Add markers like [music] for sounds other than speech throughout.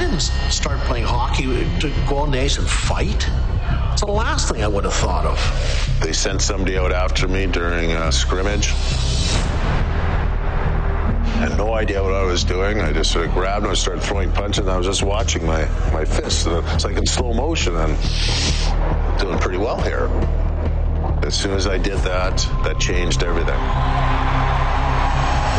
Didn't start playing hockey to go on the ice and fight. It's the last thing I would have thought of. They sent somebody out after me during a scrimmage. Had no idea what I was doing. I just sort of grabbed him and started throwing punches. And I was just watching my, my fists. And it's like in slow motion and doing pretty well here. As soon as I did that, that changed everything.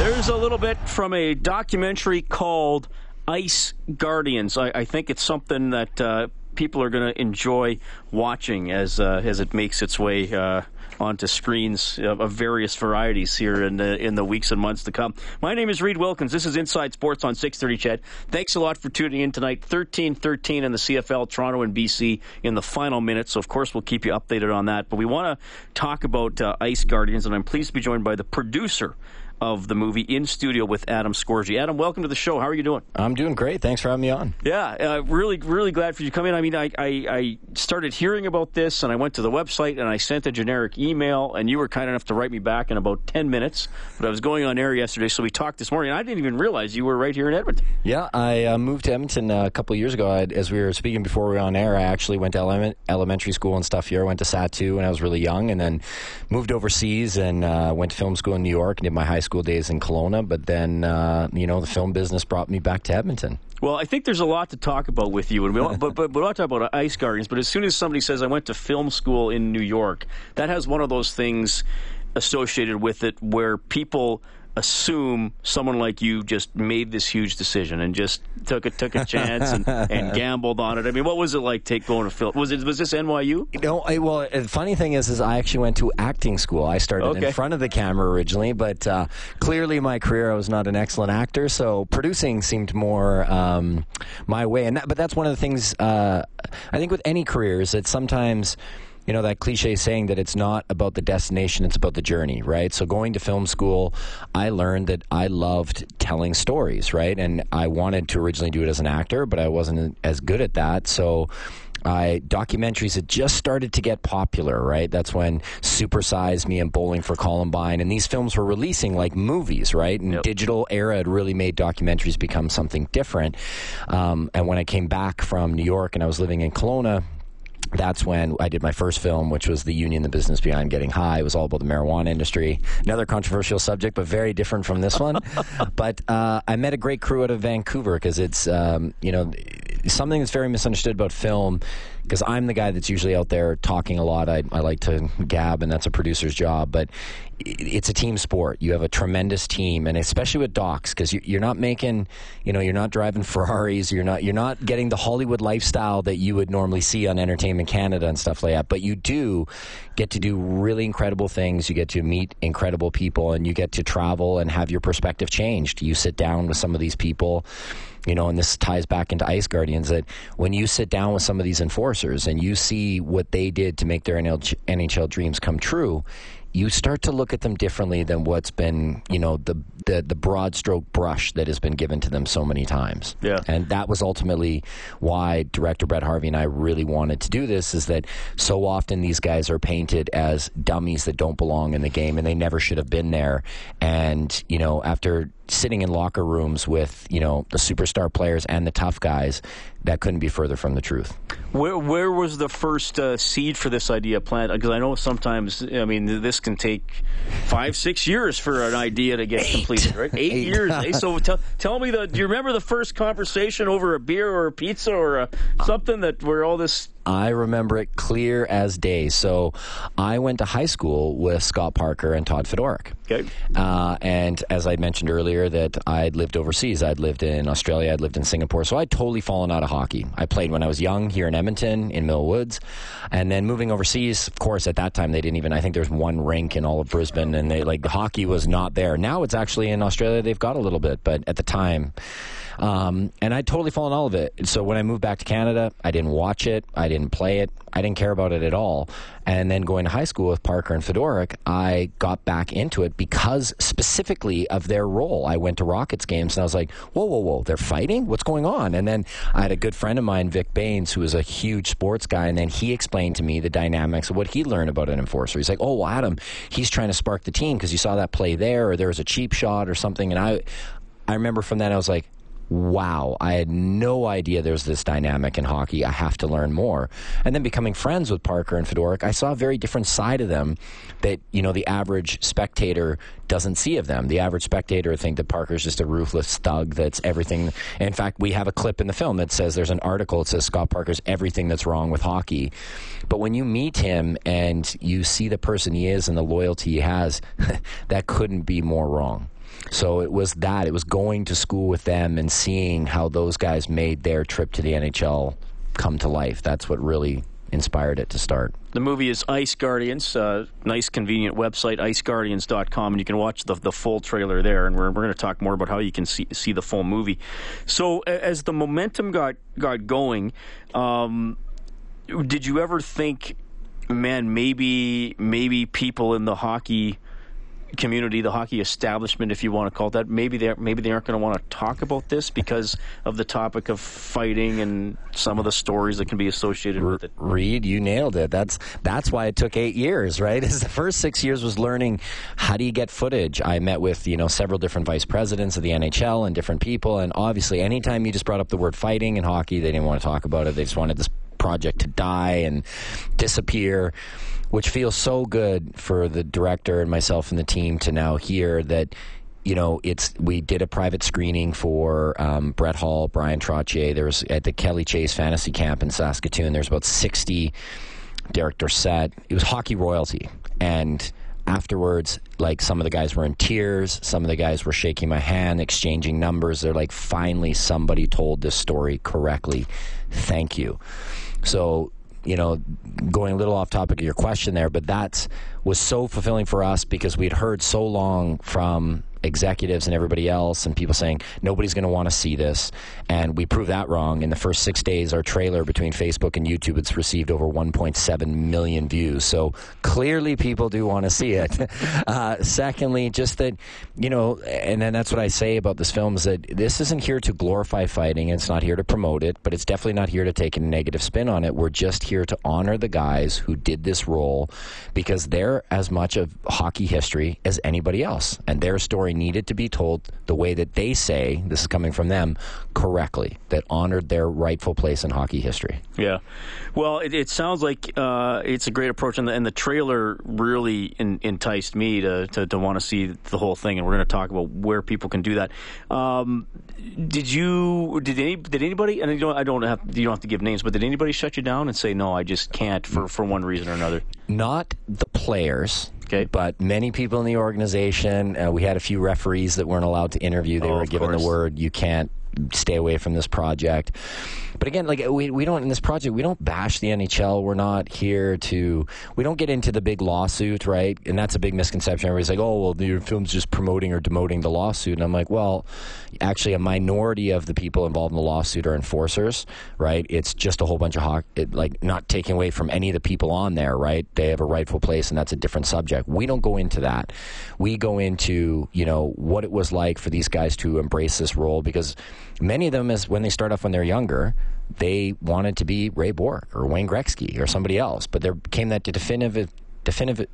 There's a little bit from a documentary called Ice Guardians. I, I think it's something that uh, people are going to enjoy watching as uh, as it makes its way uh, onto screens of, various varieties here in the in the weeks and months to come. My name is Reed Wilkins. This is Inside Sports on 630 CHED. Thanks a lot for tuning in tonight. 13-13 in the CFL, Toronto and BC in the final minutes. So of course we'll keep you updated on that. But we want to talk about uh, Ice Guardians, and I'm pleased to be joined by the producer of the movie in studio with Adam Scorgie. Adam, welcome to the show. How are you doing? I'm doing great. Thanks for having me on. Yeah, uh, really, really glad for you to come in. I mean, I, I, I, started hearing about this and I went to the website and I sent a generic email and you were kind enough to write me back in about 10 minutes. But I was going on air yesterday, so we talked this morning. And I didn't even realize you were right here in Edmonton. Yeah, I uh, moved to Edmonton uh, a couple of years ago. I, as we were speaking before we were on air, I actually went to element, elementary school and stuff here. I went to SAT2 when I was really young and then moved overseas and uh, went to film school in New York and did my high school days in Kelowna but then uh, you know the film business brought me back to Edmonton. Well, I think there's a lot to talk about with you, and we, but, but, but we to talk about Ice Guardians. But as soon as somebody says I went to film school in New York, that has one of those things associated with it where people assume someone like you just made this huge decision and just took a took a chance and, and [laughs] gambled on it. I mean, what was it like take going to film? Was it was this NYU? No, I, well, the funny thing is, is I actually went to acting school. I started okay. in front of the camera originally, but uh, clearly my career I was not an excellent actor, so producing seemed more um, my way. And that, but that's one of the things uh, I think with any careers that sometimes you know that cliche saying that it's not about the destination it's about the journey right so going to film school i learned that i loved telling stories right and i wanted to originally do it as an actor but i wasn't as good at that so I documentaries had just started to get popular, right? That's when Supersize Me and Bowling for Columbine and these films were releasing like movies, right? And yep. digital era had really made documentaries become something different. Um, and when I came back from New York and I was living in Kelowna, that's when I did my first film, which was The Union, the Business Behind Getting High. It was all about the marijuana industry. Another controversial subject, but very different from this one. [laughs] but uh, I met a great crew out of Vancouver because it's, um, you know, something that's very misunderstood about film because I'm the guy that's usually out there talking a lot. I, I like to gab, and that's a producer's job. But it's a team sport. You have a tremendous team, and especially with docs, because you're not making, you know, you're not driving [laughs] Ferraris. You're not you're not getting the Hollywood lifestyle that you would normally see on Entertainment Canada and stuff like that. But you do get to do really incredible things. You get to meet incredible people, and you get to travel and have your perspective changed. You sit down with some of these people you know, and this ties back into Ice Guardians that when you sit down with some of these enforcers and you see what they did to make their NHL dreams come true, you start to look at them differently than what's been, you know, the, the the broad stroke brush that has been given to them so many times. Yeah. And that was ultimately why director Brett Harvey and I really wanted to do this is that so often these guys are painted as dummies that don't belong in the game and they never should have been there. And, you know, after sitting in locker rooms with you know the superstar players and the tough guys, that couldn't be further from the truth. Where where was the first uh, seed for this idea planted? Because I know sometimes I mean this can take five, six years for an idea to get Eight. completed, right? Eight, Eight. years. [laughs] eh? So tell, tell me the. Do you remember the first conversation over a beer or a pizza or a, something that where all this? I remember it clear as day. So I went to high school with Scott Parker and Todd Fedoruk. Okay. Uh, and as I mentioned earlier, that I'd lived overseas. I'd lived in Australia. I'd lived in Singapore. So I'd totally fallen out of hockey. I played when I was young here in Edmonton, in Mill Woods. And then moving overseas, of course, at that time, they didn't even, I think there's one rink in all of Brisbane, and they, like, the hockey was not there. Now it's actually in Australia, they've got a little bit, but at the time, um, and I'd totally fallen all of it. So when I moved back to Canada, I didn't watch it. I didn't play it. I didn't care about it at all. And then going to high school with Parker and Fedoruk, I got back into it because specifically of their role. I went to Rockets games and I was like, whoa, whoa, whoa, they're fighting? What's going on? And then I had a good friend of mine, Vic Baines, who was a huge sports guy. And then he explained to me the dynamics of what he learned about an enforcer. He's like, oh, well, Adam, he's trying to spark the team because you saw that play there or there was a cheap shot or something. And I, I remember from that, I was like, wow, I had no idea there was this dynamic in hockey. I have to learn more. And then becoming friends with Parker and Fedoruk, I saw a very different side of them that, you know, the average spectator doesn't see of them. The average spectator think that Parker's just a ruthless thug that's everything. In fact, we have a clip in the film that says there's an article that says Scott Parker's everything that's wrong with hockey. But when you meet him and you see the person he is and the loyalty he has, [laughs] that couldn't be more wrong. So it was that. It was going to school with them and seeing how those guys made their trip to the NHL come to life. That's what really inspired it to start. The movie is Ice Guardians. Uh, nice, convenient website, iceguardians.com, and you can watch the, the full trailer there. And we're, we're going to talk more about how you can see, see the full movie. So, as the momentum got, got going, um, did you ever think, man, maybe maybe people in the hockey community, the hockey establishment, if you want to call it that, maybe they maybe they aren't going to want to talk about this because of the topic of fighting and some of the stories that can be associated with it. Reed, you nailed it. That's that's why it took eight years, right? [laughs] Is the first six years was learning how do you get footage. I met with you know several different vice presidents of the NHL and different people, and obviously, anytime you just brought up the word fighting and hockey, they didn't want to talk about it. They just wanted this project to die and disappear which feels so good for the director and myself and the team to now hear that you know, it's we did a private screening for um, Brett Hull, Bryan Trottier. There was at the Kelly Chase Fantasy Camp in Saskatoon. There's about sixty. Derek Dorsett. It was hockey royalty, and afterwards, like some of the guys were in tears. Some of the guys were shaking my hand, exchanging numbers. They're like, finally, somebody told this story correctly. Thank you. So you know, going a little off topic of your question there, but that was so fulfilling for us because we'd heard so long from executives and everybody else and people saying nobody's going to want to see this. And we proved that wrong. In the first six days our trailer between facebook and youtube it's received over 1.7 million views. So clearly people do want to see it. [laughs] Uh, secondly just that you know and then that's what i say about this film is that this isn't here to glorify fighting it's not here to promote it but it's definitely not here to take a negative spin on it. We're just here to honor the guys who did this role because they're as much of hockey history as anybody else and their story needed to be told the way that they say this is coming from them correctly that honored their rightful place in hockey history Yeah, well, it, it sounds like uh, it's a great approach, and the, and the trailer really in, enticed me to, to, to want to see the whole thing. And we're going to talk about where people can do that. Um, did you? Did any? Did anybody? And I don't, I don't have. You don't have to give names, but did anybody shut you down and say no? I just can't for for one reason or another. not the players Okay. but many people in the organization uh, we had a few referees that weren't allowed to interview they Oh, were given course. the word you can't stay away from this project but again like we, we don't in this project we don't bash the nhl we're not here to we don't get into the big lawsuit right? And that's a big misconception. Everybody's like oh well your film's just promoting or demoting the lawsuit. And i'm like well actually a minority of the people involved in the lawsuit are enforcers right? It's just a whole bunch of hoc- it, like not taking away from any of the people on there right? They have a rightful place and that's a different subject. We don't go into that. We go into you know what it was like for these guys to embrace this role because many of them is when they start off when they're younger they wanted to be ray bourque or wayne gretzky or somebody else but there came that definitive definitive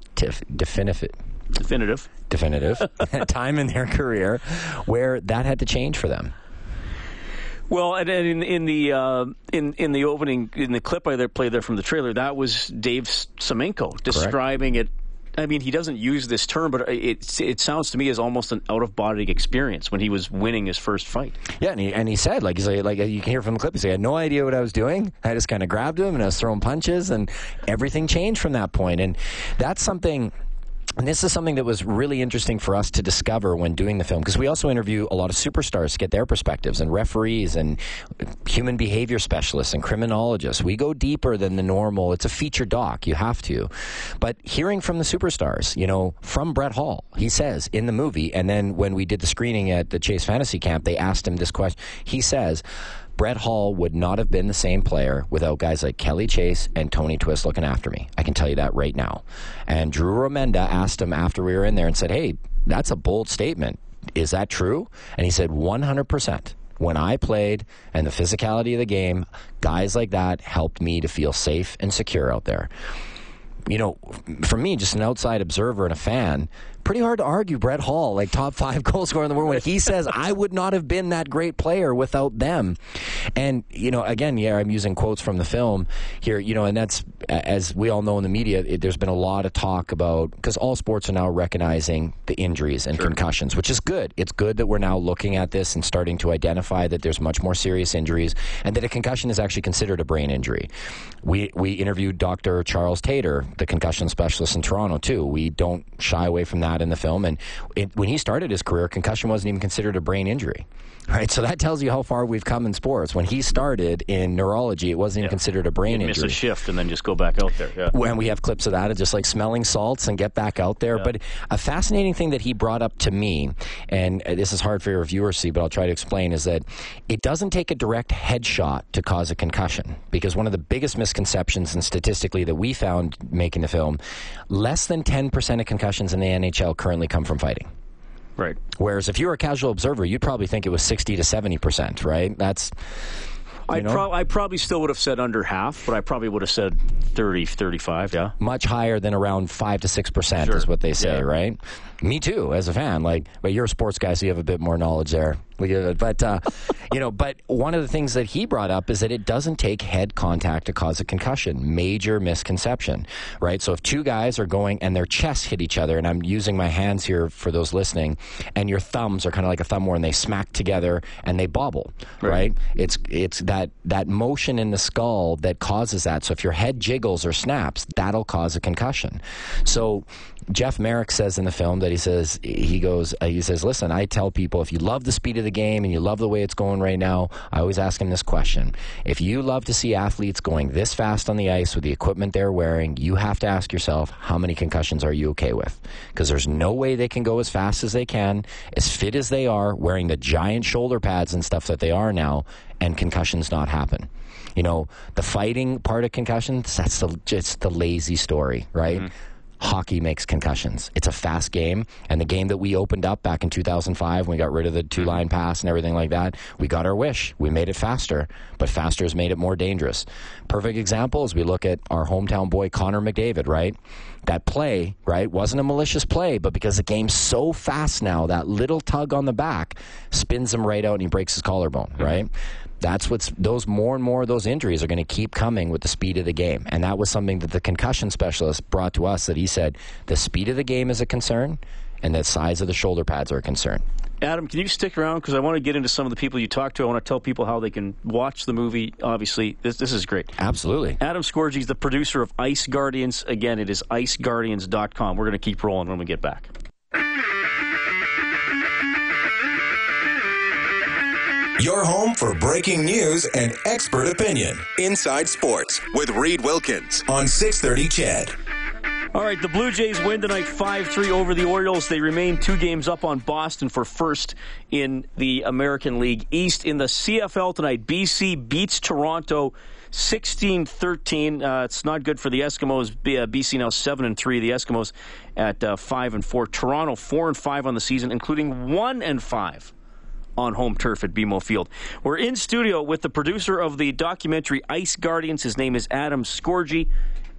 definitive Definitive. definitive [laughs] time in their career where that had to change for them Well, and, and in, in the uh, in in the opening in the clip I there played there from the trailer, that was Dave Semenko describing it I mean, he doesn't use this term, but it it sounds to me as almost an out of body experience when he was winning his first fight. Yeah, and he, and he said like he's like, like you can hear from the clip. He said, "I had no idea what I was doing. I just kind of grabbed him and I was throwing punches, and everything changed from that point." And that's something and this is something that was really interesting for us to discover when doing the film because we also interview a lot of superstars to get their perspectives and referees and human behavior specialists and criminologists. We go deeper than the normal. It's a feature doc. You have to. But hearing from the superstars, you know, from Brett Hull, he says in the movie, and then when we did the screening at the Chase Fantasy Camp, they asked him this question. He says, Brett Hull would not have been the same player without guys like Kelly Chase and Tony Twist looking after me. I can tell you that right now. And Drew Remenda asked him after we were in there and said, Hey, that's a bold statement. Is that true? And he said, 100% when I played and the physicality of the game, guys like that helped me to feel safe and secure out there. You know, for me, just an outside observer and a fan, pretty hard to argue Brett Hull, like top five [laughs] goal scorer in the world, when he says, I would not have been that great player without them. And, you know, again, yeah, I'm using quotes from the film here, you know, and that's, as we all know in the media, it, there's been a lot of talk about, because all sports are now recognizing the injuries and sure. concussions, which is good. It's good that we're now looking at this and starting to identify that there's much more serious injuries and that a concussion is actually considered a brain injury. We, we interviewed Dr. Charles Tator, the concussion specialist in Toronto, too. We don't shy away from that in the film. And it, when he started his career, concussion wasn't even considered a brain injury. Right, so that tells you how far we've come in sports. When he started in neurology, it wasn't even considered a brain You'd injury. Miss a shift and then just go back out there. Yeah. When we have clips of that, of just like smelling salts and get back out there. Yeah. But a fascinating thing that he brought up to me, and uh, this is hard for your viewers to see, but I'll try to explain, is that it doesn't take a direct headshot to cause a concussion. Because one of the biggest misconceptions, and statistically that we found making the film, less than 10% of concussions in the NHL currently come from fighting. Right. Whereas if you were a casual observer, you'd probably think it was 60 to 70 percent, right? That's. I, pro- I, probably still would have said under half, but I probably would have said 30, 35, yeah. Much higher than around 5 to 6% sure. is what they say, yeah. right? Me too, as a fan. Like, but you're a sports guy, so you have a bit more knowledge there. But uh, [laughs] you know, but one of the things that he brought up is that it doesn't take head contact to cause a concussion. Major misconception, right? So if two guys are going and their chests hit each other, and I'm using my hands here for those listening, and your thumbs are kind of like a thumb war, and they smack together and they bobble, right? right? It's it's that that motion in the skull that causes that. So if your head jiggles or snaps, that'll cause a concussion. So Jeff Marek says in the film that he says he goes uh, he says listen I tell people if you love the speed of the game and you love the way it's going right now I always ask him this question. If you love to see athletes going this fast on the ice with the equipment they're wearing you have to ask yourself how many concussions are you okay with? Because there's no way they can go as fast as they can as fit as they are wearing the giant shoulder pads and stuff that they are now and concussions not happen. You know the fighting part of concussions that's the just the lazy story right? Mm-hmm hockey makes concussions. It's a fast game, and the game that we opened up back in 2005 when we got rid of the two mm-hmm. line pass and everything like that, we got our wish. We made it faster, but faster has made it more dangerous. Perfect example is we look at our hometown boy Connor McDavid, right? That play, right, wasn't a malicious play, but because the game's so fast now, that little tug on the back spins him right out and he breaks his collarbone, mm-hmm. right? That's what's those more and more of those injuries are going to keep coming with the speed of the game. And that was something that the concussion specialist brought to us that he said the speed of the game is a concern and the size of the shoulder pads are a concern. Adam, can you stick around because I want to get into some of the people you talk to. I want to tell people how they can watch the movie. Obviously, this this is great. Absolutely. Adam Scorgie is the producer of Ice Guardians. Again, it is iceguardians.com. We're going to keep rolling when we get back. Your home for breaking news and expert opinion. Inside Sports with Reed Wilkins on 630 CHED. All right, the Blue Jays win tonight 5 3 over the Orioles. They remain two games up on Boston for first in the American League East. In the CFL tonight, BC beats Toronto 16 13. Uh, it's not good for the Eskimos. BC uh, now 7 and 3. The Eskimos at uh, 5 and 4. Toronto 4 and 5 on the season, including 1 and 5 on home turf at BMO Field. We're in studio with the producer of the documentary Ice Guardians. His name is Adam Scorgie.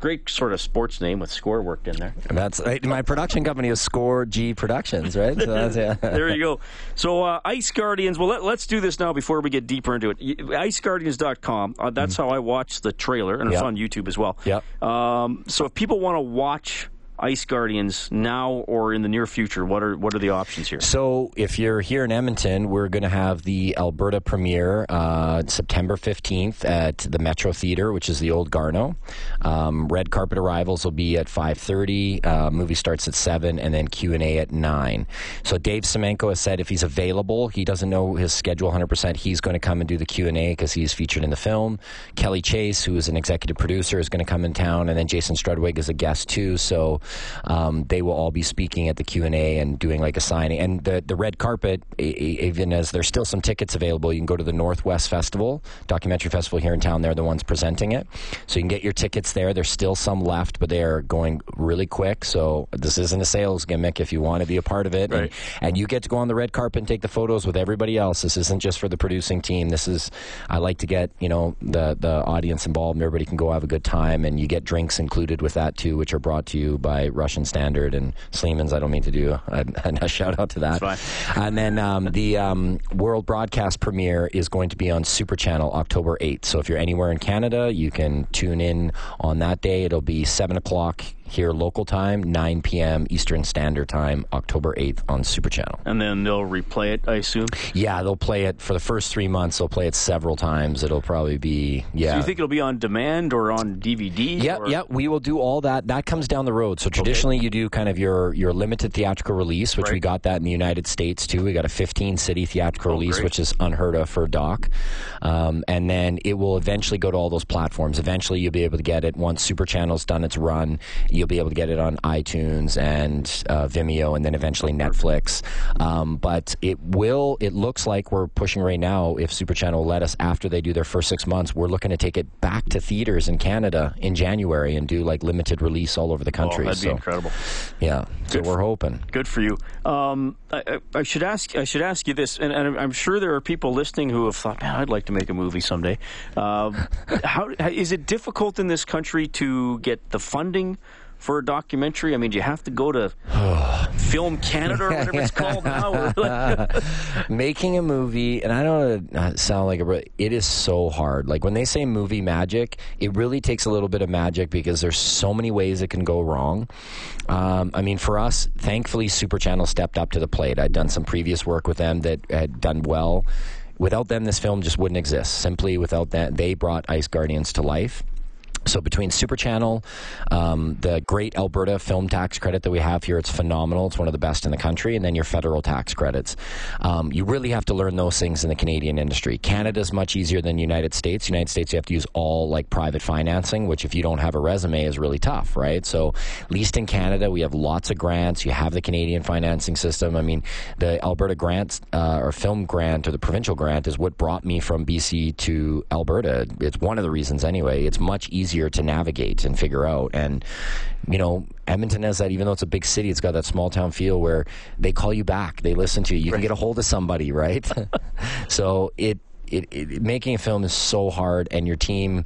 Great sort of sports name with score worked in there. That's my production company is Score G Productions, right? So yeah. [laughs] there you go. So uh, Ice Guardians. Well, let, us do this now before we get deeper into it. IceGuardians.com. Uh, that's mm how I watched the trailer, and it's on YouTube as well. Yep. Um, so if people want to watch Ice Guardians now or in the near future? What are what are the options here? So, if you're here in Edmonton, we're going to have the Alberta premiere uh, September 15th at the Metro Theater, which is the old Garneau. Um, red carpet arrivals will be at 5:30. Uh, movie starts at seven, and then Q and A at nine. So, Dave Semenko has said if he's available, he doesn't know his schedule 100. percent He's going to come and do the Q and A because he's featured in the film. Kelly Chase, who is an executive producer, is going to come in town, and then Jason Strudwick is a guest too. So um, they will all be speaking at the Q and A and doing like a signing. And the the red carpet, even as there's still some tickets available, you can go to the Northwest Festival, documentary festival here in town. They're the ones presenting it, so you can get your tickets there. There's still some left, but they are going really quick. So this isn't a sales gimmick. If you want to be a part of it, right. and, and you get to go on the red carpet and take the photos with everybody else. This isn't just for the producing team. This is I like to get you know the the audience involved. and Everybody can go have a good time, and you get drinks included with that too, which are brought to you by Russian Standard and Sleeman's. I don't mean to do a, [laughs] a shout out to that. And then um, the um, world broadcast premiere is going to be on Super Channel October 8th. So if you're anywhere in Canada, you can tune in on that day. It'll be 7 o'clock here local time, 9 p.m. Eastern Standard Time, October 8th on Super Channel. And then they'll replay it, I assume? Yeah, they'll play it for the first three months. They'll play it several times. It'll probably be, yeah. So you think it'll be on demand or on DVD? Yeah, yeah, we will do all that. That comes down the road. So traditionally, okay. you do kind of your, your limited theatrical release, which right. we got that in the United States too. We got a 15 city theatrical oh, release, great. which is unheard of for doc. Um, and then it will eventually go to all those platforms. Eventually, you'll be able to get it once Super Channel's done its run. You'll be able to get it on iTunes and uh, Vimeo, and then eventually Netflix. Um, but it will. It looks like we're pushing right now. If Super Channel let us, after they do their first six months, we're looking to take it back to theaters in Canada in January and do like limited release all over the country. Oh, that'd so, be incredible. Yeah, good so we're hoping. Good for you. Um, I, I, should ask. I should ask you this, and, and, I'm sure there are people listening who have thought, "Man, I'd like to make a movie someday." Uh, [laughs] how is it difficult in this country to get the funding? For a documentary? I mean, do you have to go to [sighs] Film Canada or whatever it's called now? [laughs] [laughs] Making a movie, and I don't sound like a, it is so hard. Like when they say movie magic, it really takes a little bit of magic because there's so many ways it can go wrong. Um, I mean, for us, thankfully, Super Channel stepped up to the plate. I'd done some previous work with them that had done well. Without them, this film just wouldn't exist. Simply without that, they brought Ice Guardians to life. So between Super Channel, um, the great Alberta film tax credit that we have here, it's phenomenal. It's one of the best in the country. And then your federal tax credits. Um, you really have to learn those things in the Canadian industry. Canada's much easier than United States. United States, you have to use all like private financing, which if you don't have a resume is really tough, right? So at least in Canada, we have lots of grants. You have the Canadian financing system. I mean, the Alberta grant uh, or film grant or the provincial grant is what brought me from BC to Alberta. It's one of the reasons anyway. It's much easier easier to navigate and figure out. And, you know, Edmonton has that, even though it's a big city, it's got that small town feel where they call you back, they listen to you, you right. can get a hold of somebody, [laughs] right? [laughs] so it, it, it, making a film is so hard, and your team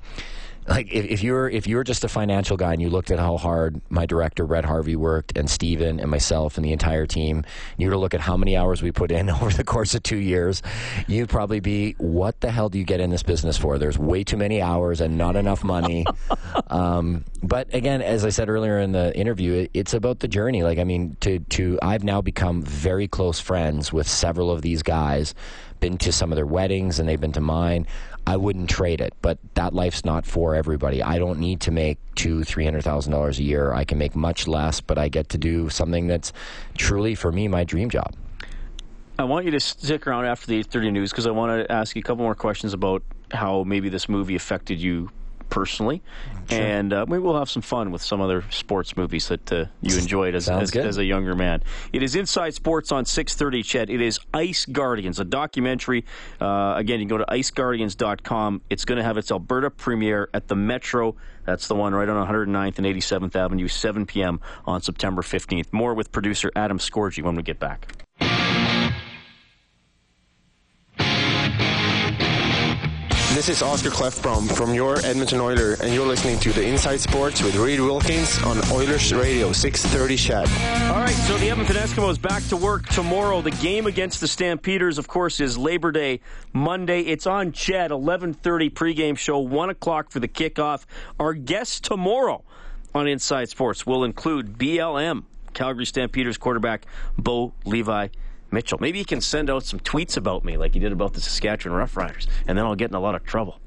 like if, if you're if you're just a financial guy and you looked at how hard my director Brett Harvey worked and Steven and myself and the entire team, and you were to look at how many hours we put in [laughs] over the course of two years, you'd probably be, what the hell do you get in this business for? There's way too many hours and not enough money. [laughs] um, but again, as I said earlier in the interview, it, it's about the journey. Like I mean, to to I've now become very close friends with several of these guys. Been to some of their weddings and they've been to mine. I wouldn't trade it. But that life's not for everybody. I don't need to make two, three hundred thousand dollars a year. I can make much less, but I get to do something that's truly for me my dream job. I want you to stick around after the 8:30 news because I want to ask you a couple more questions about how maybe this movie affected you personally, sure. and uh, maybe we'll have some fun with some other sports movies that uh, you enjoyed as, as, as, a younger man. It is Inside Sports on 6:30. CHED. It is Ice Guardians, a documentary. Uh, again, you can go to iceguardians.com. It's going to have its Alberta premiere at the Metro. That's the one right on 109th and 87th Avenue, 7 p.m. on September 15th. More with producer Adam Scorgie when we get back. This is Oscar Klefbom from your Edmonton Oiler, and you're listening to the Inside Sports with Reed Wilkins on Oilers Radio 630 CHED. All right, so the Edmonton Eskimos back to work tomorrow. The game against the Stampeders, of course, is Labor Day Monday. It's on CHED, 11:30 pregame show, one o'clock for the kickoff. Our guest tomorrow on Inside Sports will include BLM, Calgary Stampeders quarterback Bo Levi Mitchell. Maybe he can send out some tweets about me like he did about the Saskatchewan Roughriders, and then I'll get in a lot of trouble.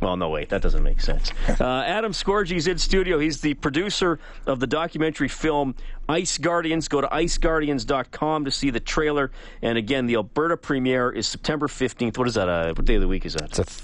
Well, no, wait, that doesn't make sense. [laughs] Uh, Adam Scorgie's in studio. He's the producer of the documentary film Ice Guardians. Go to iceguardians.com to see the trailer. And again, the Alberta premiere is September 15th. What is that? Uh, what day of the week is that? It's a th-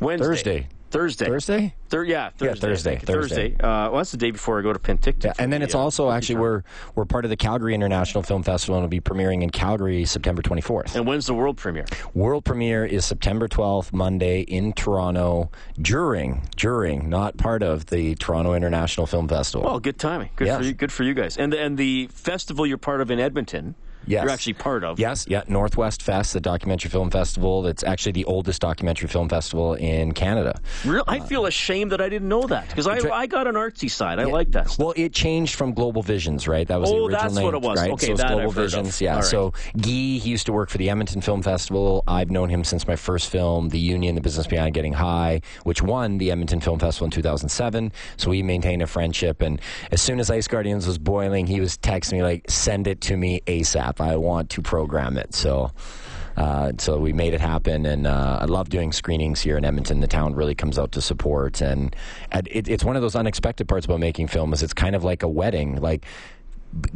Wednesday. Thursday. Thursday. Thursday? Thir- yeah, Thursday. Yeah, Thursday, Thursday. Thursday. Uh, well, that's the day before I go to Penticton. Yeah, and then the, it's uh, also actually we're we're part of the Calgary International Film Festival and will be premiering in Calgary September 24th. And when's the world premiere? World premiere is September 12th, Monday in Toronto, during during not part of the Toronto International Film Festival. Well, good timing. Good Yes. for you. Good for you guys. And and the festival you're part of in Edmonton. Yes. You're actually part of. Yes, yeah, Northwest Fest, the documentary film festival. That's actually the oldest documentary film festival in Canada. Real, I feel ashamed that I didn't know that because I, I got an artsy side. I like that. Stuff. Well, it changed from Global Visions, right? That was Oh, the original that's name, what it was. Right? Okay, so that Global I've. Visions, yeah. Right. So Guy, he used to work for the Edmonton Film Festival. I've known him since my first film, The Union, The Business Behind Getting High, which won the Edmonton Film Festival in 2007. So we maintained a friendship, and as soon as Ice Guardians was boiling, he was texting me like, "Send it to me ASAP. I want to program it." So. Uh, so we made it happen, and uh, I love doing screenings here in Edmonton. The town really comes out to support, and, it, it's one of those unexpected parts about making film is it's kind of like a wedding. Like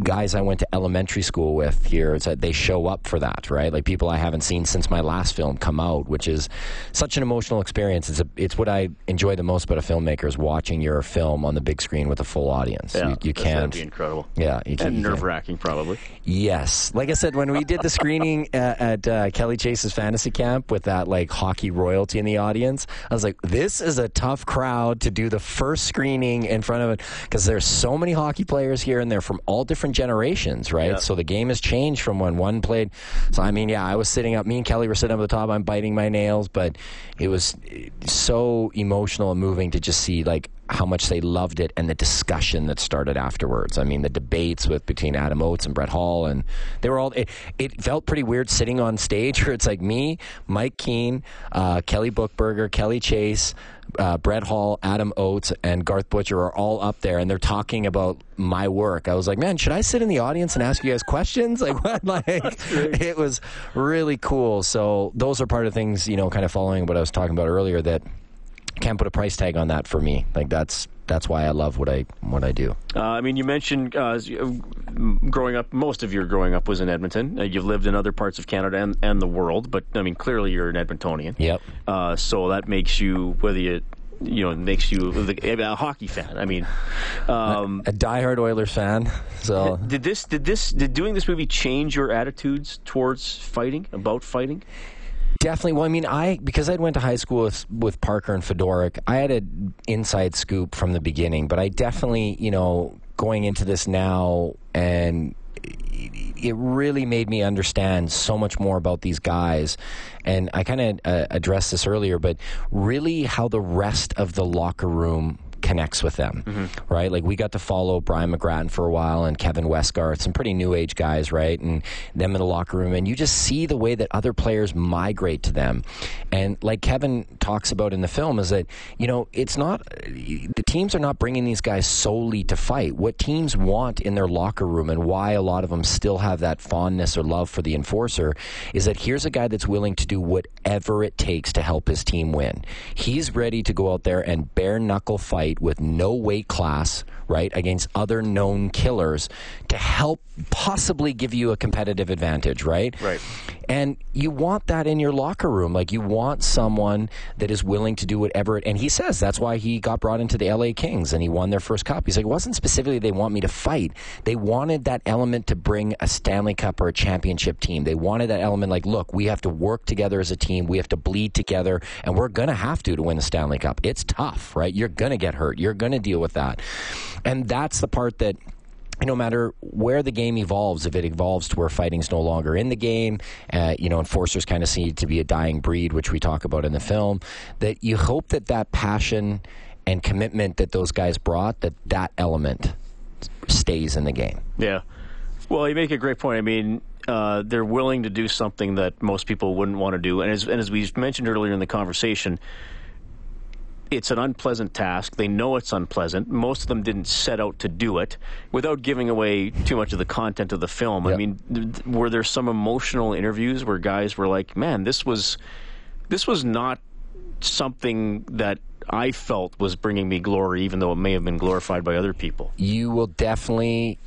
guys I went to elementary school with here, it's that they show up for that, right? Like people I haven't seen since my last film come out, which is such an emotional experience. It's a, it's what I enjoy the most about a filmmaker is watching your film on the big screen with a full audience. yeah, you, you can't. Be incredible. Yeah, you can- and nerve wracking, probably. Yes, like I said, when we did the screening [laughs] at, at uh, Kelly Chase's fantasy camp with that like hockey royalty in the audience, I was like, "This is a tough crowd to do the first screening in front of it because there's so many hockey players here and they're from all different generations, right? Yeah. So the game has changed from when one played. So I mean, yeah, I was sitting up. Me and Kelly were sitting up at the top. I'm biting my nails, but it was eh, so emotional and moving to just see like how much they loved it and the discussion that started afterwards. I mean, the debates with between Adam Oates and Brett Hull, and they were all. It, it felt pretty weird sitting on stage [laughs] where it's like me, Mike Keane, uh, Kelly Buchberger, Kelly Chase. Uh, Brett Hull, Adam Oates, and Garth Butcher are all up there, and they're talking about my work. I was like, man, should I sit in the audience and ask you guys questions? [laughs] Like, what? Like, it was really cool. So those are part of things, you know, kind of following what I was talking about earlier. That can't put a price tag on that for me. Like that's that's why I love what I what I do. Uh, I mean, you mentioned uh, growing up. Most of your growing up was in Edmonton. Uh, you've lived in other parts of Canada and, and the world, but I mean, clearly you're an Edmontonian. Yep. Uh, so that makes you whether you you know makes you a hockey fan. I mean, um, A diehard Oilers fan. So did this did this did doing this movie change your attitudes towards fighting about fighting? Definitely. Well, I mean, I because I went to high school with with Parker and Fedoruk, I had an inside scoop from the beginning. But I definitely, you know, going into this now, and it really made me understand so much more about these guys. And I kind of uh, addressed this earlier, but really how the rest of the locker room connects with them, mm-hmm. right? Like we got to follow Brian McGrattan for a while and Kevin Westgarth, some pretty new age guys, right? And them in the locker room, and you just see the way that other players migrate to them. And like Kevin talks about in the film, is that you know it's not the teams are not bringing these guys solely to fight. What teams want in their locker room, and why a lot of them still have that fondness or love for the enforcer, is that here's a guy that's willing to do whatever it takes to help his team win. He's ready to go out there and bare knuckle fight with no weight class, right, against other known killers to help possibly give you a competitive advantage, right? Right. And you want that in your locker room. Like you want someone that is willing to do whatever. It, and he says that's why he got brought into the LA Kings and he won their first cup. He's like, it wasn't specifically they want me to fight. They wanted that element to bring a Stanley Cup or a championship team. They wanted that element like, look, we have to work together as a team. We have to bleed together and we're going to have to to win the Stanley Cup. It's tough, right? You're going to get hurt. You're going to deal with that. And that's the part that no matter where the game evolves, if it evolves to where fighting's no longer in the game, uh, you know, enforcers kind of seem to be a dying breed, which we talk about in the film, that you hope that that passion and commitment that those guys brought, that that element stays in the game. Yeah. Well, you make a great point. I mean, uh, they're willing to do something that most people wouldn't want to do, and as and as we mentioned earlier in the conversation, it's an unpleasant task. They know it's unpleasant. Most of them didn't set out to do it. Without giving away too much of the content of the film, yep. I mean, th- were there some emotional interviews where guys were like, "Man, this was this was not something that I felt was bringing me glory, even though it may have been glorified by other people." You will definitely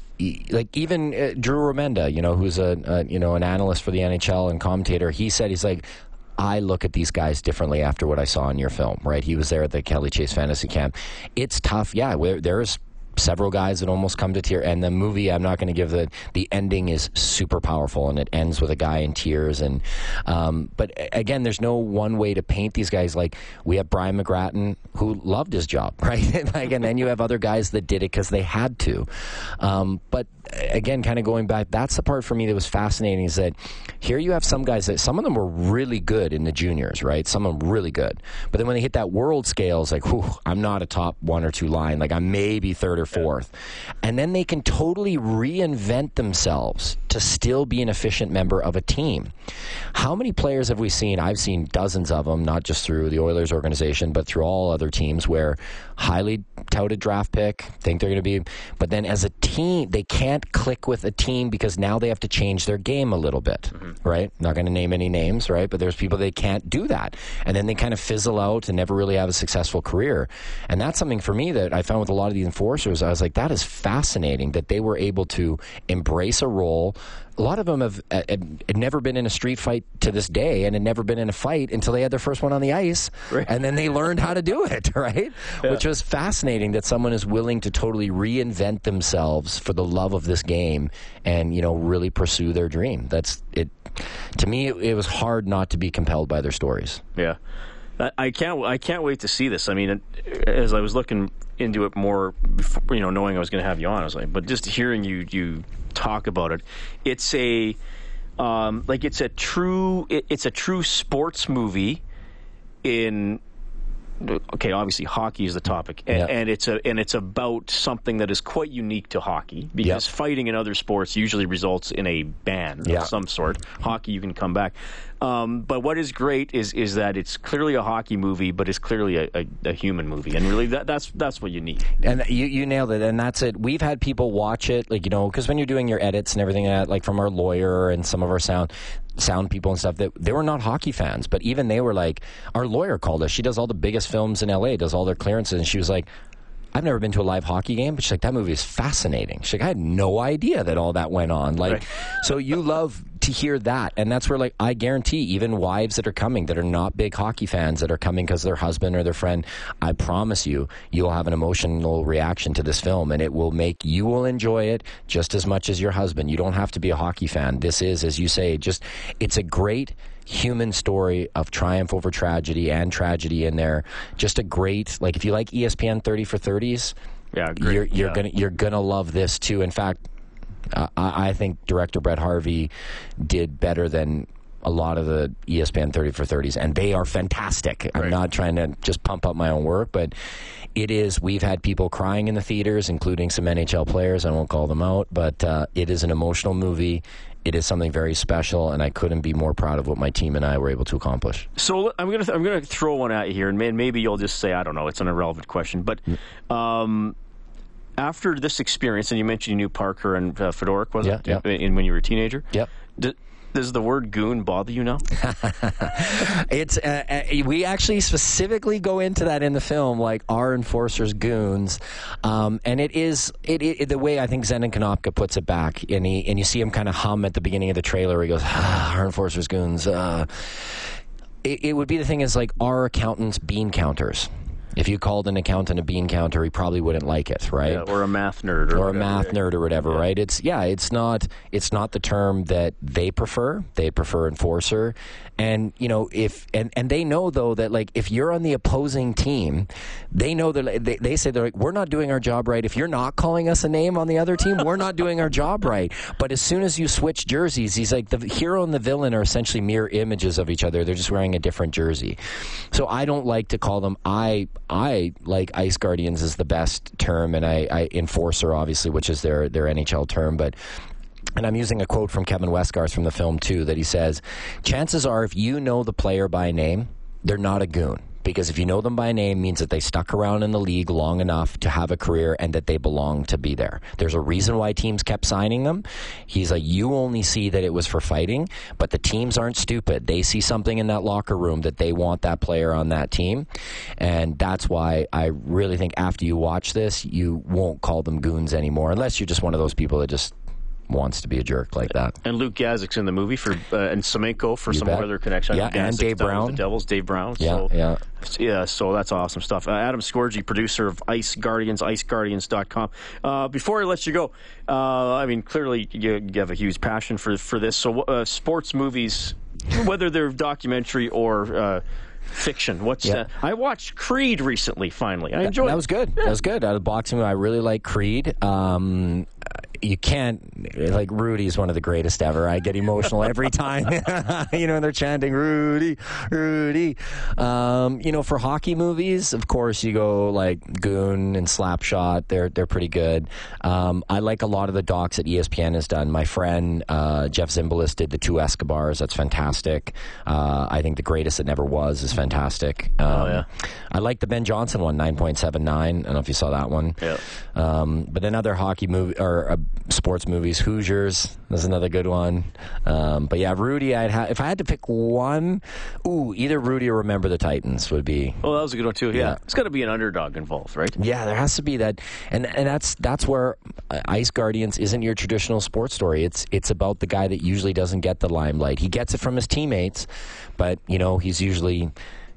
like even uh, Drew Remenda, you know, who's a, a, you know an analyst for the NHL and commentator, he said he's like, I look at these guys differently after what I saw in your film, right? He was there at the Kelly Chase Fantasy Camp. It's tough. Yeah, there's several guys that almost come to tears. And the movie, I'm not going to give the the ending is super powerful, and it ends with a guy in tears. And um, but again, there's no one way to paint these guys. Like we have Brian McGrattan who loved his job, [laughs] right? like, and then you have other guys that did it because they had to. Um, but again, kind of going back, that's the part for me that was fascinating is that here you have some guys that some of them were really good in the juniors, right? Some of them really good. But then when they hit that world scale, it's like, whew, I'm not a top one or two line. Like I'm maybe third or fourth. And then they can totally reinvent themselves to still be an efficient member of a team. How many players have we seen? I've seen dozens of them, not just through the Oilers organization, but through all other teams where highly touted draft pick, think they're going to be, but then as a team, they can't click with a team because now they have to change their game a little bit, mm-hmm. right? Not going to name any names, right? But there's people they can't do that. And then they kind of fizzle out and never really have a successful career. And that's something for me that I found with a lot of these enforcers. I was like, that is fascinating that they were able to embrace a role a lot of them have uh, had never been in a street fight to this day and had never been in a fight until they had their first one on the ice right. and then they learned how to do it [laughs] right yeah. which was fascinating that someone is willing to totally reinvent themselves for the love of this game and you know really pursue their dream that's it to me it, it was hard not to be compelled by their stories yeah I can't. I can't wait to see this. I mean, as I was looking into it more, before, you know, knowing I was going to have you on, I was like, but just hearing you you talk about it, it's a um, like it's a true it, it's a true sports movie in okay, obviously hockey is the topic, and, yeah. and, it's a and it's about something that is quite unique to hockey because yep. fighting in other sports usually results in a ban yeah. of some sort. Hockey, you can come back, um, but what is great is is that it's clearly a hockey movie, but it's clearly a, a, a human movie, and really that, that's that's what you need. And you you nailed it, and that's it. We've had people watch it, like you know, because when you're doing your edits and everything, uh, like from our lawyer and some of our sound sound people and stuff that they were not hockey fans, but even they were like, our lawyer called us. She does all the biggest films in LA, does all their clearances, and she was like, I've never been to a live hockey game, but she's like, that movie is fascinating. She's like, I had no idea that all that went on. Like, right. so you love to hear that. And that's where, like, I guarantee even wives that are coming that are not big hockey fans that are coming because their husband or their friend, I promise you, you'll have an emotional reaction to this film and it will make you will enjoy it just as much as your husband. You don't have to be a hockey fan. This is, as you say, just, it's a great human story of triumph over tragedy and tragedy in there. Just a great like if you like ESPN 30 for 30s, yeah, great. you're you're yeah. gonna you're gonna love this too. In fact, uh, I, I think director Brett Harvey did better than a lot of the ESPN 30 for 30s, and they are fantastic. Right. I'm not trying to just pump up my own work, but it is. We've had people crying in the theaters, including some NHL players. I won't call them out, but uh, it is an emotional movie it is something very special, and I couldn't be more proud of what my team and I were able to accomplish. So I'm gonna th- I'm gonna throw one at you here, and man, maybe you'll just say I don't know, it's an irrelevant question, but. Um, after this experience, and you mentioned you knew Parker and uh, Fedoruk, was yeah, it? Yeah. In, when you were a teenager? Yep. Did, does the word goon bother you now? [laughs] it's uh, uh, we actually specifically go into that in the film, like our enforcers goons, um, and it is it, it, the way I think Zenon Konopka puts it back, and he and you see him kind of hum at the beginning of the trailer. He goes, ah, "Our enforcers goons." Uh, it, it would be the thing is like our accountants bean counters if you called an accountant a bean counter, he probably wouldn't like it, right? Yeah, or a math nerd, or, or a math nerd, or whatever, yeah. right? It's yeah, it's not it's not the term that they prefer. They prefer enforcer, and you know if and and they know though that like if you're on the opposing team, they know that they, they say they're like we're not doing our job right. If you're not calling us a name on the other team, we're not doing our job right. But as soon as you switch jerseys, he's like the hero and the villain are essentially mirror images of each other. They're just wearing a different jersey. So I don't like to call them. I I like Ice Guardians is the best term, and I, I Enforcer obviously, which is their their NHL term, but and I'm using a quote from Kevin Westgarth from the film too that he says, "Chances are, if you know the player by name, they're not a goon." Because if you know them by name means that they stuck around in the league long enough to have a career and that they belong to be there. There's a reason why teams kept signing them. He's like, you only see that it was for fighting, but the teams aren't stupid. They see something in that locker room that they want that player on that team. And that's why I really think after you watch this, you won't call them goons anymore, unless you're just one of those people that just wants to be a jerk like that. And Luke Gazdic's in the movie for uh, and Semenko for You some bet. other connection. Yeah, and Dave Brown. The Devils, Dave Brown. Yeah, so, yeah. yeah. So that's awesome stuff. Uh, Adam Scorgie, producer of Ice Guardians, IceGuardians.com. Uh, before I let you go, uh, I mean, clearly you, you have a huge passion for for this. So uh, sports movies, whether they're documentary or uh, fiction. What's Yeah. uh, I watched Creed recently. Finally, I enjoyed. That was good. That was good. Out of boxing, I really like Creed. Um, you can't like Rudy's one of the greatest ever. I get emotional every [laughs] time. [laughs] you know, And they're chanting Rudy, Rudy. Um, you know, for hockey movies, of course, you go like Goon and Slapshot. They're they're pretty good. Um, I like a lot of the docs that ESPN has done. My friend uh, Jeff Zimbalist did the two Escobars. That's fantastic. Uh, I think the greatest that never was is fantastic. Um, Oh, yeah. I like the Ben Johnson one, nine point seven nine. I don't know if you saw that one. Yeah. Um, but another hockey movie or sports movies, Hoosiers is another good one. Um, but yeah, Rudy, I'd ha- if I had to pick one, ooh, either Rudy or Remember the Titans would be. Oh, that was a good one too. Yeah, Yeah. it's got to be an underdog involved, right? Yeah, there has to be that, and and that's that's where uh, Ice Guardians isn't your traditional sports story. It's it's about the guy that usually doesn't get the limelight. He gets it from his teammates, but you know he's usually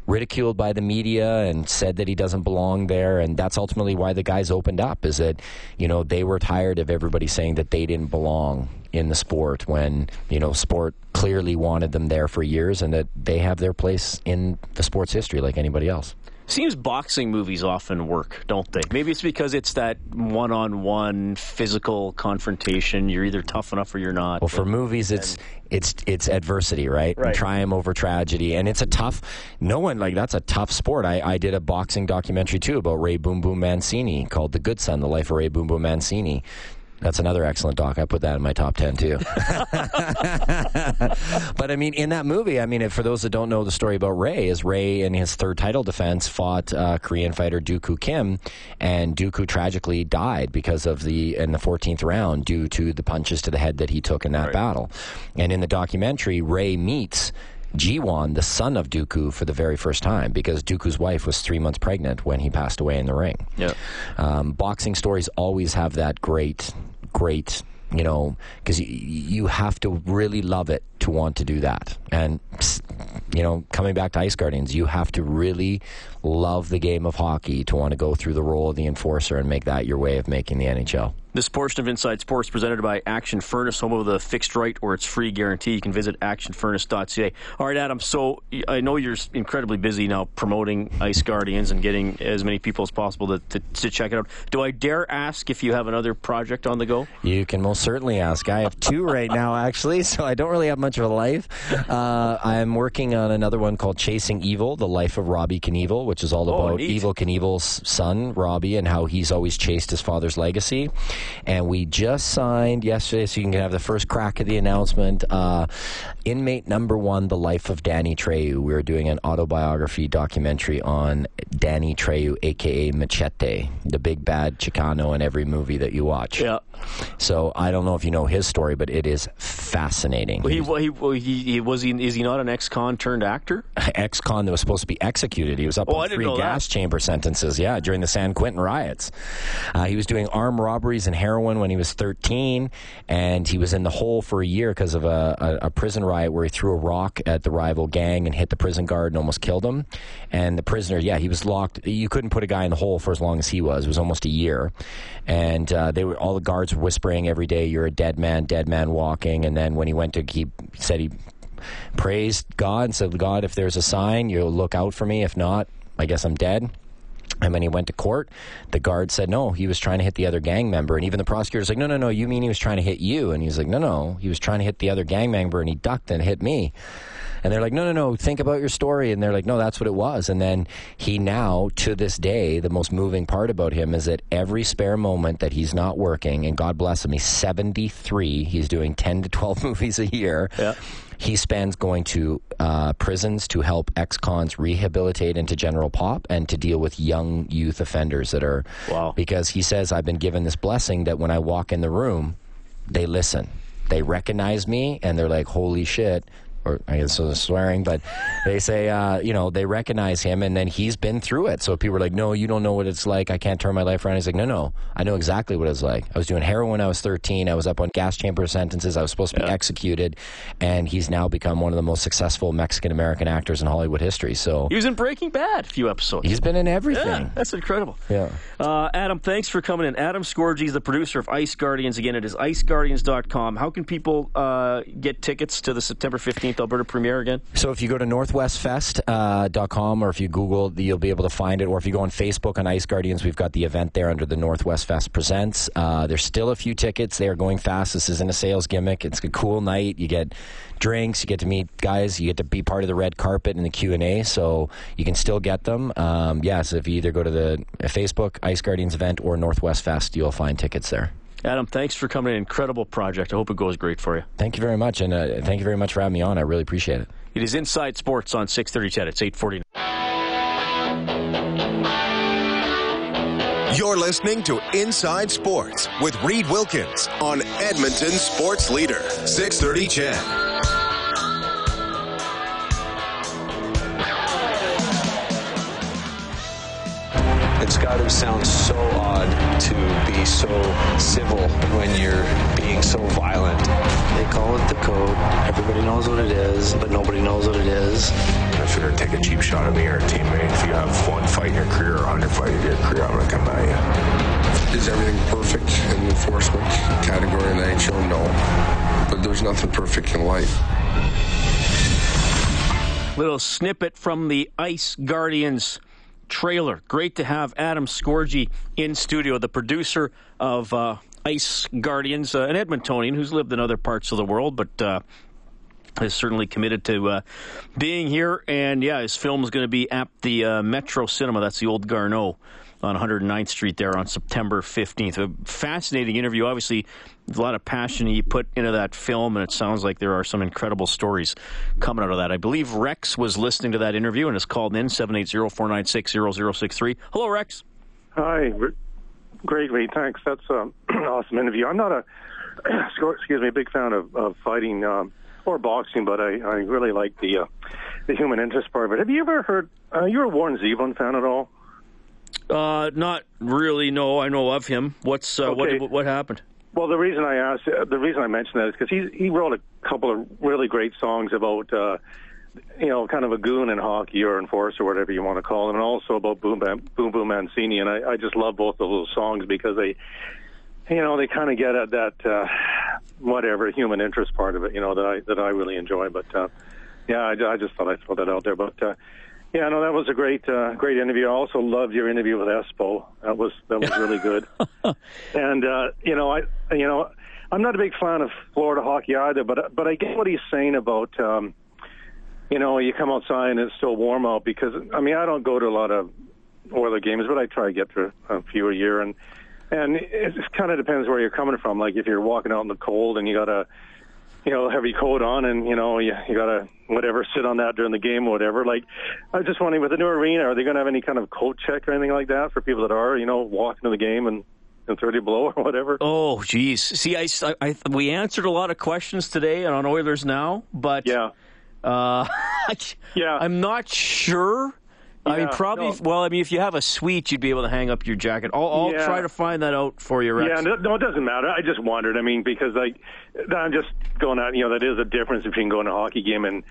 ridiculed by the media and said that he doesn't belong there. And that's ultimately why the guys opened up is that you know they were tired of everybody saying that they didn't belong in the sport when you know sport clearly wanted them there for years and that they have their place in the sports history like anybody else Seems boxing movies often work, don't they? Maybe it's because it's that one-on-one physical confrontation. You're either tough enough or you're not. Well, for movies, it's it's it's adversity, right? Right. And triumph over tragedy, and it's a tough. No one like that's a tough sport. I, I did a boxing documentary too about Ray Boom Boom Mancini called "The Good Son: The Life of Ray Boom Boom Mancini." That's another excellent doc. I put that in my top ten too. [laughs] but I mean, in that movie, I mean, for those that don't know the story about Ray, is Ray in his third title defense fought uh, Korean fighter Duk-koo Kim, and Duk-koo tragically died because of the in the 14th round due to the punches to the head that he took in that battle. And in the documentary, Ray meets. Jiwon, the son of Duk-koo, for the very first time because Duk-koo's wife was three months pregnant when he passed away in the ring. Yeah. Um, boxing stories always have that great, great, you know, because you, have to really love it to want to do that. And, you know, coming back to Ice Guardians, you have to really love the game of hockey to want to go through the role of the enforcer and make that your way of making the NHL. This portion of Inside Sports presented by Action Furnace, home of the fixed right or its free guarantee. You can visit actionfurnace.ca. All right, Adam. So I know you're incredibly busy now promoting Ice Guardians and getting as many people as possible to, to, to check it out. Do I dare ask if you have another project on the go? You can most certainly ask. I have two right now, actually, [laughs] so I don't really have much of a life. Uh, I'm working on another one called Chasing Evil, The Life of Robbie Knievel, which is all Oh, about neat. Evel Knievel's son, Robbie, and how he's always chased his father's legacy. And we just signed yesterday, so you can have the first crack of the announcement. Uh, inmate number one, The Life of Danny Trejo. We're doing an autobiography documentary on Danny Trejo, aka Machete, the big bad Chicano in every movie that you watch. Yeah. So I don't know if you know his story, but it is fascinating. He, he, he, he was he is he not an ex-con turned actor? [laughs] ex-con that was supposed to be executed. He was up Oh, On three gas that. chamber sentences. Yeah, during the San Quentin riots, uh, he was doing armed robberies and heroin when he was 13, and he was in the hole for a year because of a, a, a prison riot where he threw a rock at the rival gang and hit the prison guard and almost killed him. And the prisoner, yeah, he was locked. You couldn't put a guy in the hole for as long as he was. It was almost a year, and uh, they were all the guards were whispering every day, "You're a dead man, dead man walking." And then when he went to he said he praised God and said, God, if there's a sign, you'll look out for me. If not, I guess I'm dead. And when he went to court, the guard said, no, he was trying to hit the other gang member. And even the prosecutor's like, no, no, no, you mean he was trying to hit you? And he's like, no, no, he was trying to hit the other gang member and he ducked and hit me. And they're like, no, no, no, think about your story. And they're like, no, that's what it was. And then he now, to this day, the most moving part about him is that every spare moment that he's not working, and God bless him, he's 73, he's doing 10 to 12 [laughs] movies a year. Yeah he spends going to uh, prisons to help ex-cons rehabilitate into general pop and to deal with young youth offenders that are wow. because he says I've been given this blessing that when I walk in the room they listen they recognize me and they're like holy shit or I guess so swearing, but they say, uh, you know, they recognize him, and then he's been through it. So people are like, "No, you don't know what it's like. I can't turn my life around." He's like, "No, no, I know exactly what it's like. I was doing heroin when I was 13. I was up on gas chamber sentences. I was supposed to be yeah. executed, and he's now become one of the most successful Mexican American actors in Hollywood history. So he was in Breaking Bad a few episodes. He's been in everything. Yeah, that's incredible. Yeah. Uh, Adam, thanks for coming in. Adam Scorgie is the producer of Ice Guardians. Again, it is iceguardians.com. How can people uh, get tickets to the September 15th Alberta premiere again? So if you go to northwestfest.com uh, or if you Google, you'll be able to find it. Or if you go on Facebook on Ice Guardians, we've got the event there under the Northwest Fest Presents. Uh, there's still a few tickets. They are going fast. This isn't a sales gimmick. It's a cool night. You get drinks. You get to meet guys. You get to be part of the red carpet and the Q and A. So you can still get them. Um, yes, yeah, so if you either go to the Facebook Ice Guardians event or Northwest Fest, you'll find tickets there. Adam, thanks for coming. Incredible project. I hope it goes great for you. Thank you very much, and uh, thank you very much for having me on. I really appreciate it. It is Inside Sports on 630 It's 840. You're listening to Inside Sports with Reid Wilkins on Edmonton Sports Leader, 630 CHED. It's got to sound so odd to be so civil when you're being so violent. They call it the code. Everybody knows what it is, but nobody knows what it is. I figured take a cheap shot at me or a teammate. If you have one fight in your career or 100 fights in your career, I'm going to come at you. Is everything perfect in the enforcement category in the NHL? No. But there's nothing perfect in life. Little snippet from the Ice Guardians trailer. Great to have Adam Scorgie in studio, the producer of uh, Ice Guardians, uh, an Edmontonian who's lived in other parts of the world, but uh, is certainly committed to uh, being here. And yeah, his film is going to be at the uh, Metro Cinema. That's the old Garneau on 109th Street there on September 15th. A fascinating interview. Obviously, a lot of passion he put into that film, and it sounds like there are some incredible stories coming out of that. I believe Rex was listening to that interview and has called in 780-496-0063. Hello, Rex. Hi. Great, great. Thanks. That's um, an [clears throat] awesome interview. I'm not a [clears throat] excuse me, a big fan of, of fighting um, or boxing, but I, I really like the uh, the human interest part of it. Have you ever heard? Uh, you're a Warren Zevon fan at all? Uh, not really. No, I know of him. What's uh, okay. what what happened? Well, the reason I asked, uh, the reason I mentioned that is because he he wrote a couple of really great songs about, uh, you know, kind of a goon in hockey or enforcer, whatever you want to call him, and also about Boom Boom, Boom, Boom Mancini. And I, I just love both of those songs because they, you know, they kind of get at that uh, whatever human interest part of it, you know, that I that I really enjoy. But uh, yeah, I, I just thought I'd throw that out there. But uh, yeah, no, that was a great, uh, great interview. I also loved your interview with Espo. That was that was really good. [laughs] and uh, you know, I, you know, I'm not a big fan of Florida hockey either, but but I get what he's saying about, um, you know, you come outside and it's still warm out because I mean I don't go to a lot of Oiler games, but I try to get to a few a year, and and it kind of depends where you're coming from. Like if you're walking out in the cold and you got a you know, heavy coat on and, you know, you, you got to, whatever, sit on that during the game or whatever. Like, I was just wondering, with the new arena, are they going to have any kind of coat check or anything like that for people that are, you know, walking to the game and, and 30 below or whatever? Oh, geez. See, I, I, we answered a lot of questions today on Oilers Now, but. Yeah. Uh, [laughs] yeah. I'm not sure I mean, probably. No. Well, I mean, if you have a suite, you'd be able to hang up your jacket. I'll, I'll yeah. try to find that out for you, Rex. Yeah, no, no, it doesn't matter. I just wondered. I mean, because like I'm just going out. You know, that is a difference between going to a hockey game in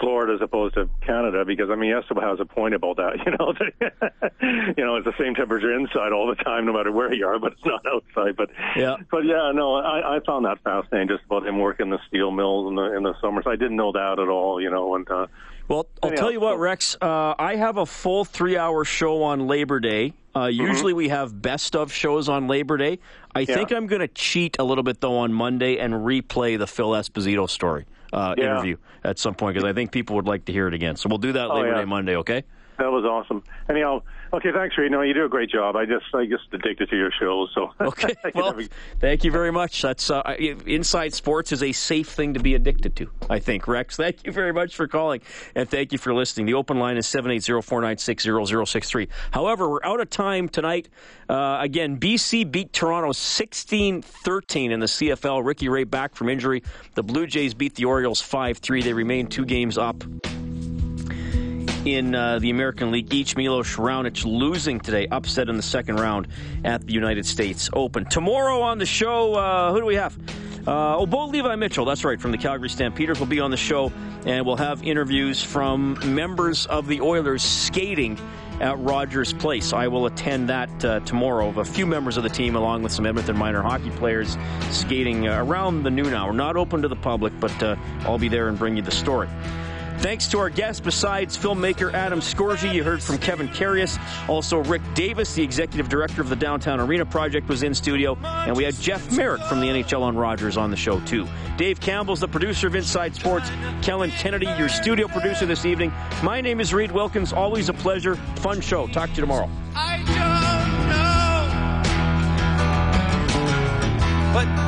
Florida as opposed to Canada. Because I mean, Esteban has a point about that. [laughs] You know, [laughs] you know, it's the same temperature inside all the time, no matter where you are, but it's not outside. But yeah, but yeah, no, I, I found that fascinating. Just about him working the steel mills in the in the summers. I didn't know that at all. You know, and. uh well, I'll Anyhow, tell you what, Rex. Uh, I have a full three-hour show on Labor Day. Uh, mm-hmm. Usually, we have best of shows on Labor Day. I yeah. think I'm going to cheat a little bit though on Monday and replay the Phil Esposito story. Uh, Yeah. interview at some point because I think people would like to hear it again. So we'll do that Oh, Labor yeah. Day Monday. Okay. That was awesome. Anyhow, okay, thanks, Reid. No, you do a great job. I just, I just addicted to your shows. So [laughs] Okay. Well, thank you very much. That's uh, inside sports is a safe thing to be addicted to. I think Rex. Thank you very much for calling and thank you for listening. The open line is 780-496-0063. However, we're out of time tonight. Uh, again, BC beat Toronto 16-13 in the CFL. Ricky Ray back from injury. The Blue Jays beat the Orioles 5-3. They remain two games up in uh, the American League each. Milos Raonic losing today, upset in the second round at the United States Open. Tomorrow on the show, uh, who do we have? Uh, oh, Bo Levi Mitchell, that's right, from the Calgary Stampeders will be on the show, and we'll have interviews from members of the Oilers skating at Rogers Place. I will attend that uh, tomorrow. A few members of the team, along with some Edmonton minor hockey players, skating uh, around the noon hour. Not open to the public, but uh, I'll be there and bring you the story. Thanks to our guests, besides filmmaker Adam Scorgie, you heard from Kevin Carius. Also, Rick Davis, the executive director of the Downtown Arena Project, was in studio. And we had Jeff Marek from the NHL on Rogers on the show, too. Dave Campbell's the producer of Inside Sports. Kellen Kennedy, your studio producer this evening. My name is Reid Wilkins. Always a pleasure. Fun show. Talk to you tomorrow. I don't know, but